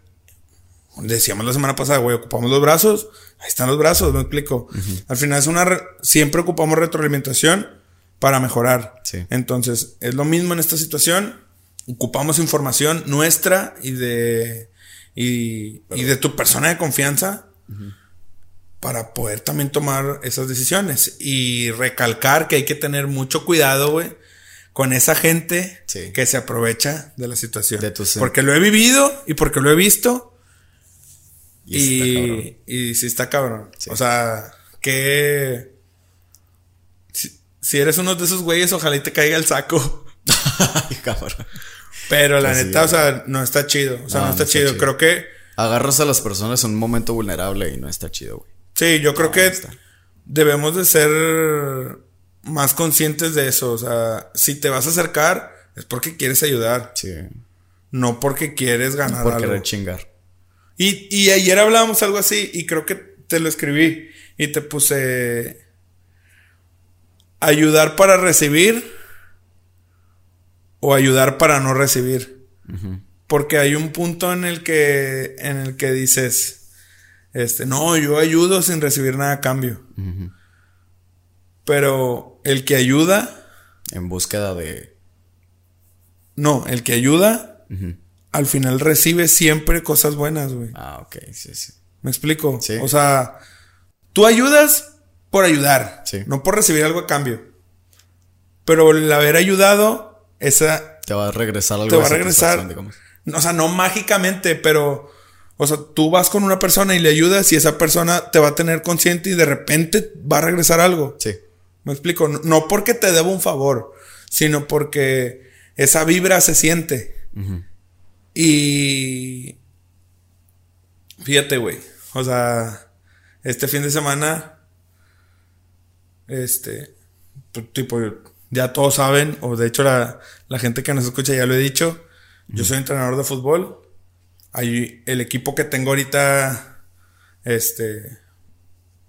Decíamos la semana pasada, güey, ocupamos los brazos, ahí están los brazos, me explico. Al final es una, re- siempre ocupamos retroalimentación para mejorar. Sí. Entonces, es lo mismo en esta situación. Ocupamos información nuestra y de, y, y de tu persona de confianza para poder también tomar esas decisiones. Y recalcar que hay que tener mucho cuidado, güey, con esa gente Sí. que se aprovecha de la situación. De tus- porque lo he vivido y porque lo he visto. Y. Y, y sí está cabrón. Sí. O sea, que... Si, si eres uno de esos güeyes, ojalá y te caiga el saco. (laughs) Ay, cabrón. Pero la Pues neta, o sea, no está chido. O sea, No, está, chido. chido. Creo que... Agarras a las personas en un momento vulnerable y no está chido, güey. Sí, yo creo No, que debemos de ser más conscientes de eso. O sea, si te vas a acercar, es porque quieres ayudar. Sí. No porque quieres ganar Por algo. querer chingar. Y, y ayer hablábamos algo así y creo que te lo escribí y te puse ayudar para recibir o ayudar para no recibir. Porque hay un punto en el que en el que dices este, no, yo ayudo sin recibir nada a cambio. Pero el que ayuda, En búsqueda de. no, el que ayuda al final recibe siempre cosas buenas, güey. Ah, ok, sí, sí. ¿Me explico? Sí. O sea, tú ayudas por ayudar, Sí. no por recibir algo a cambio. Pero el haber ayudado, esa Te va a regresar algo te va a regresar. digamos. O sea, no mágicamente, pero. O sea, tú vas con una persona y le ayudas y esa persona te va a tener consciente y de repente va a regresar algo. Sí. ¿Me explico? No, porque te deba un favor, sino porque esa vibra se siente. Y. Fíjate, güey. O sea, este fin de semana. Este. pues, Tipo, ya todos saben, o de hecho la, la gente que nos escucha ya lo he dicho. Yo soy entrenador de fútbol. Ahí el equipo que tengo ahorita. Este.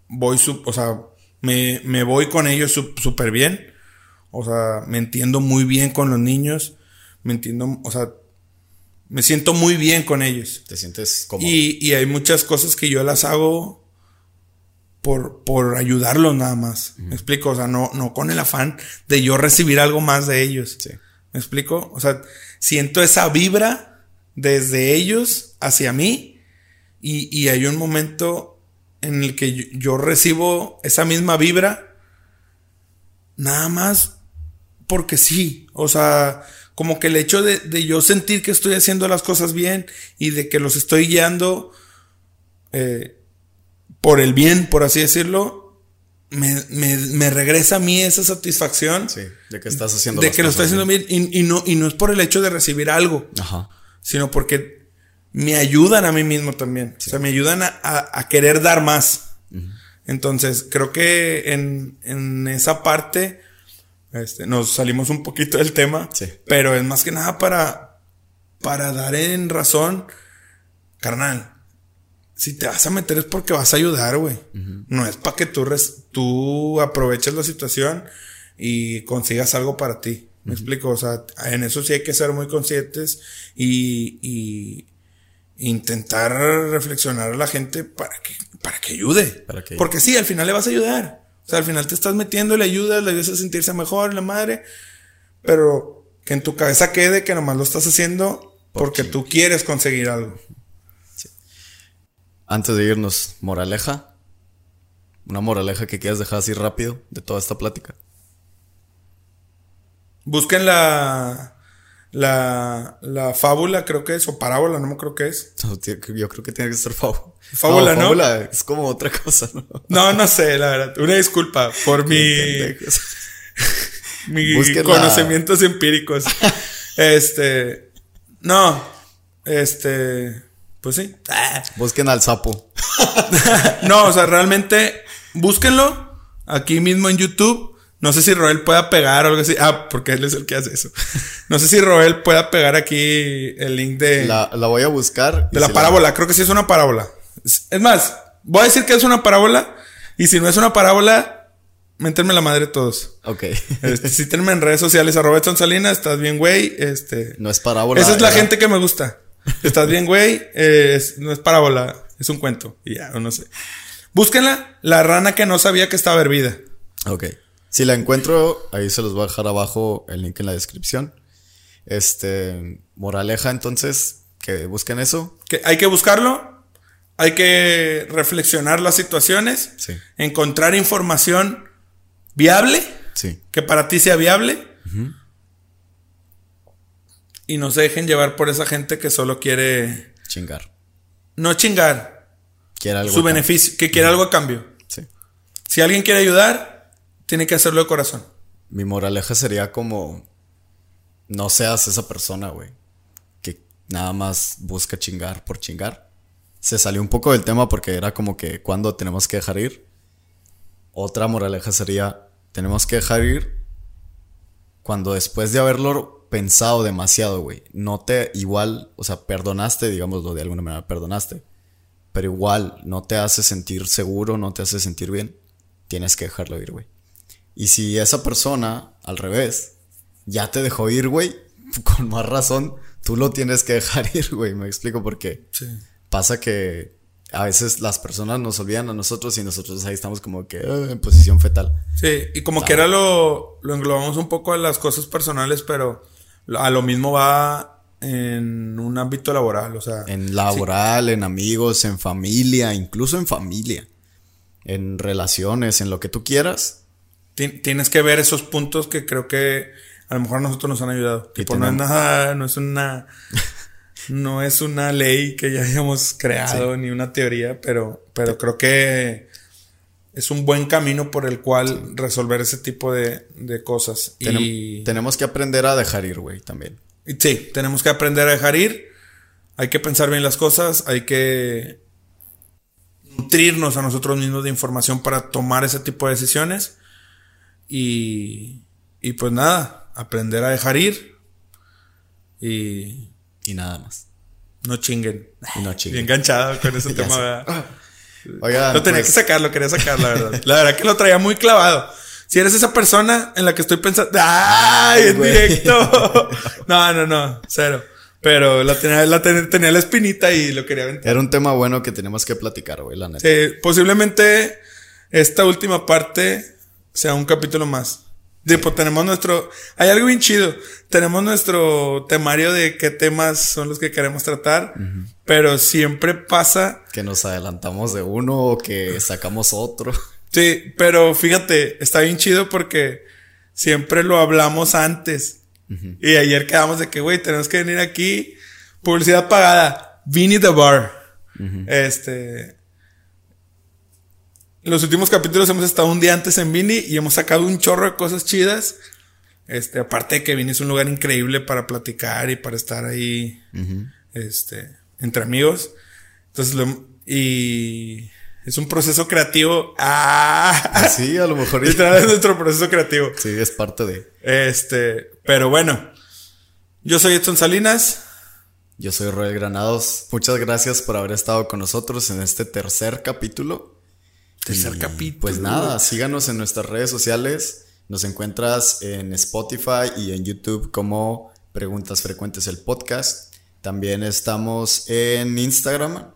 Voy, su- o sea, me, me voy con ellos súper bien. O sea, me entiendo muy bien con los niños. Me entiendo, o sea, me siento muy bien con ellos. Te sientes como. Y, y hay muchas cosas que yo las hago por, por ayudarlos nada más. ¿Me explico? O sea, no, no con el afán de yo recibir algo más de ellos. Sí. ¿Me explico? O sea, siento esa vibra desde ellos hacia mí y, y hay un momento en el que yo, yo recibo esa misma vibra nada más porque sí. O sea, como que el hecho de, de yo sentir que estoy haciendo las cosas bien y de que los estoy guiando eh, por el bien, por así decirlo, me, me, me regresa a mí esa satisfacción. Sí, de que estás haciendo De las que lo estoy haciendo bien. Y, y no, y no es por el hecho de recibir algo, Ajá. sino porque me ayudan a mí mismo también. O sea, me ayudan a, a- a querer dar más. Entonces, creo que en, en esa parte este, nos salimos un poquito del tema. Sí. Pero es más que nada para, para dar en razón, carnal. Si te vas a meter es porque vas a ayudar, güey. No es para que tú, res- tú aproveches la situación y consigas algo para ti. ¿Me explico? O sea, en eso sí hay que ser muy conscientes y, y intentar reflexionar a la gente para que, para que ayude. Para que- Porque sí, al final le vas a ayudar. O sea, al final te estás metiendo, le ayudas, le ayudas a sentirse mejor, la madre. Pero que en tu cabeza quede que nomás lo estás haciendo porque tú quieres conseguir algo. Antes de irnos, moraleja. Una moraleja que quieras dejar así rápido de toda esta plática. Busquen la, la, la fábula, creo que es, o parábola, no me creo que es. No, Yo creo que tiene que ser fábula. Fábula, ¿no? Fábula es como otra cosa, ¿no? No, no sé, la verdad. Una disculpa por mi, Pendejos. (laughs) mi Busquen la- conocimientos empíricos. este, no, este, pues sí. (laughs) Busquen al sapo. No, o sea, realmente búsquenlo aquí mismo en YouTube. No sé si Roel pueda pegar o algo así. Ah, porque él es el que hace eso. No sé si Roel pueda pegar aquí el link de La, la voy a buscar. de la si parábola. Creo que sí es una parábola. Es más, voy a decir que es una parábola. Y si no es una parábola, méntenme la madre todos. Ok. Este, (laughs) sítenme en redes sociales, arroba Edson Salinas, estás bien, güey. Este. no es parábola. Esa es la era- gente que me gusta. Estás bien, güey. Eh, es- no es parábola, es un cuento. Y ya, o no sé. Búsquenla, la rana que no sabía que estaba hervida. Ok. Si la encuentro, ahí se los voy a dejar abajo el link en la descripción. Este, moraleja, entonces, que busquen eso. Que hay que buscarlo, hay que reflexionar las situaciones, Sí. encontrar información viable, Sí. que para ti sea viable. Y no se dejen llevar por esa gente que solo quiere Chingar. no chingar Quiere algo. su beneficio, que quiere algo a cambio. Sí. Si alguien quiere ayudar, tiene que hacerlo de corazón. Mi moraleja sería como. No seas esa persona, güey. Que nada más busca chingar por chingar. Se salió un poco del tema porque era como que cuando tenemos que dejar ir. Otra moraleja sería. Tenemos que dejar ir cuando después de haberlo pensado demasiado, güey, no te igual, o sea, perdonaste, digámoslo de alguna manera, perdonaste, pero igual no te hace sentir seguro, no te hace sentir bien, tienes que dejarlo ir, güey. Y si esa persona, al revés, ya te dejó ir, güey, (laughs) con más razón, tú lo tienes que dejar (laughs) ir, güey, me explico por qué. Sí. Pasa que a veces las personas nos olvidan a nosotros y nosotros ahí estamos como que "Ah, en posición fetal. Sí, y como quiera lo, lo englobamos un poco a las cosas personales, pero a lo mismo va en un ámbito laboral, o sea, En laboral, en amigos, en familia, incluso en familia. En relaciones, en lo que tú quieras. Ti- tienes que ver esos puntos que creo que a lo mejor a nosotros nos han ayudado. Tipo, no es nada, no es una, (laughs) no es una ley que ya hayamos creado ni una teoría, pero, pero creo que es un buen camino por el cual resolver ese tipo de, de cosas. Y, tenemos que aprender a dejar ir, güey, también. sí, tenemos que aprender a dejar ir. Hay que pensar bien las cosas, hay que nutrirnos a nosotros mismos de información para tomar ese tipo de decisiones. Y, y pues nada, aprender a dejar ir y Y nada más. no chinguen. Y no (laughs) Bien chinguen. enganchado con (laughs) ese tema. ¿verdad? (laughs) Oigan, Lo tenía pues, que sacar, lo quería sacar, la verdad. La verdad que lo traía muy clavado. Si eres esa persona en la que estoy pensando, ¡ay! En güey. directo. No, no, no, cero. Pero la tenía, la ten- tenía la espinita y lo quería aventar. Era un tema bueno que tenemos que platicar, güey, la neta. Sí, posiblemente esta última parte sea un capítulo más. Tipo, tenemos nuestro. Hay algo bien chido. Tenemos nuestro temario de qué temas son los que queremos tratar. Pero siempre pasa Que nos adelantamos de uno o que sacamos otro. Sí, pero fíjate, está bien chido porque siempre lo hablamos antes. Y ayer quedamos de que, güey, tenemos que venir aquí. Publicidad pagada. Vinny the Bar. Este. Los últimos capítulos hemos estado un día antes en Vini y hemos sacado un chorro de cosas chidas. Este, aparte de que Vini es un lugar increíble para platicar y para estar ahí, este, entre amigos. Entonces, lo- y es un proceso creativo. Ah, Sí, a lo mejor. (laughs) literal es nuestro proceso creativo. Sí, es parte de. Este, pero bueno, yo soy Edson Salinas. Yo soy Roel Granados. Muchas gracias por haber estado con nosotros en este tercer capítulo. Tercer capítulo. Pues nada, síganos en nuestras redes sociales. Nos encuentras en Spotify y en YouTube como Preguntas Frecuentes el podcast. También estamos en Instagram.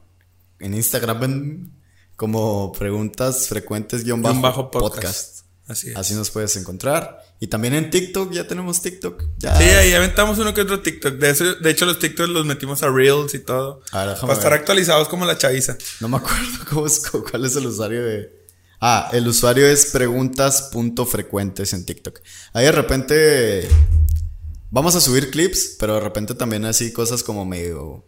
En Instagram como Preguntas Frecuentes guion bajo podcast. Así es. Así nos puedes encontrar. Y también en TikTok, ya tenemos TikTok. Ya. Sí, ahí aventamos uno que otro TikTok. De, eso- de hecho, los TikToks los metimos a Reels y todo. A ver, déjame para estar actualizados como la chaviza. No me acuerdo (laughs) cómo es, cuál es el usuario de. Ah, el usuario es preguntas.frecuentes en TikTok. Ahí de repente. Vamos a subir clips, pero de repente también así cosas como medio.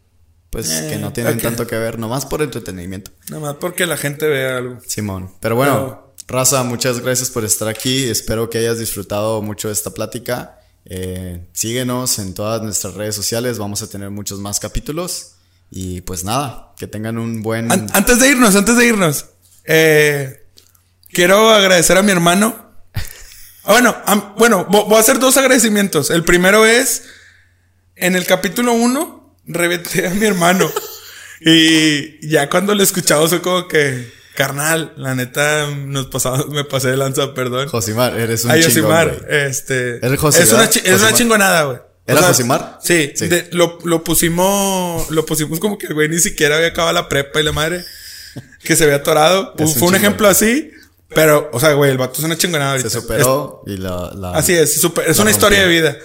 Pues Eh, que no tienen tanto que ver, nomás por entretenimiento. Nada más porque la gente vea algo. Simón. Pero bueno, Raza, muchas gracias por estar aquí. Espero que hayas disfrutado mucho de esta plática. Eh, síguenos en todas nuestras redes sociales. Vamos a tener muchos más capítulos. Y pues nada, que tengan un buen. An- antes de irnos, antes de irnos, eh, quiero agradecer a mi hermano. Ah, bueno, bueno, vo- voy a hacer dos agradecimientos. El primero es, en el capítulo 1, reventé a mi hermano. (laughs) y ya cuando lo he escuchado, soy como que, carnal, la neta, nos pasamos, me pasé de lanza, perdón. Josimar, eres un Ay, Josimar, este. ¿Eres Josi, es una, es una Josimar. chingonada, güey. ¿Era Josimar? Sí, Sí. de- lo, lo pusimos, lo pusimos como que el güey ni siquiera había acabado la prepa y la madre que se había atorado. Un Fue un ejemplo así, pero, o sea, güey, el vato es una chingonada ahorita. Se superó y la, la- así es, super- es una historia de vida.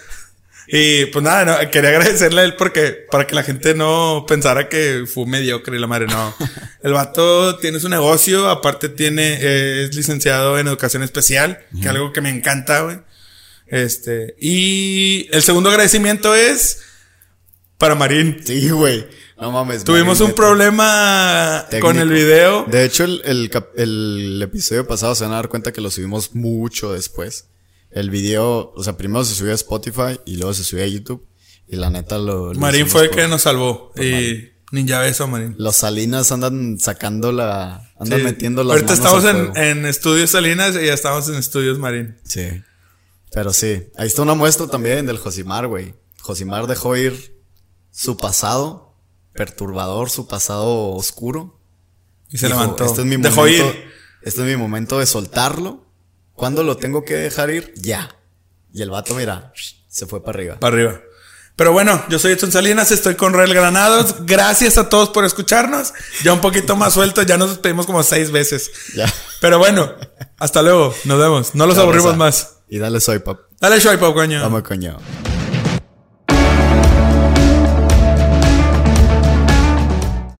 Y pues nada, no, quería agradecerle a él porque, para que la gente no pensara que fue mediocre y la madre, no. (laughs) El vato tiene su negocio, aparte tiene, eh, es licenciado en educación especial, que es algo que me encanta, güey. Este, y el segundo agradecimiento es para Marín. Sí, güey. No mames. Tuvimos Marín, un problema Técnico. con el video. De hecho, el, el, el episodio pasado se van a dar cuenta que lo subimos mucho después. El video, o sea, primero se subió a Spotify y luego se subió a YouTube. Y la neta lo. lo Marín fue el por- que nos salvó. Y ninja beso, Marín. Los Salinas andan sacando la. Andan Sí. metiendo las Ahorita manos estamos en, en Estudios Salinas y ya estamos en Estudios Marín. Sí. Pero sí. Ahí está una muestra también del Josimar, güey. Josimar dejó ir su pasado perturbador, su pasado oscuro. Y se Dijo, levantó. Este es mi Dejó momento. ir. Este es mi momento de soltarlo. ¿Cuándo lo tengo que dejar ir? Ya. Y el vato, mira, se fue para arriba. Para arriba. Pero bueno, yo soy Edson Salinas, estoy con Real Granados. Gracias a todos por escucharnos. Ya un poquito más suelto, ya nos despedimos como seis veces. Ya. Pero bueno, hasta luego. Nos vemos. No los aburrimos más. Y dale soy, pap. Dale swipe up, coño. Vamos, coño.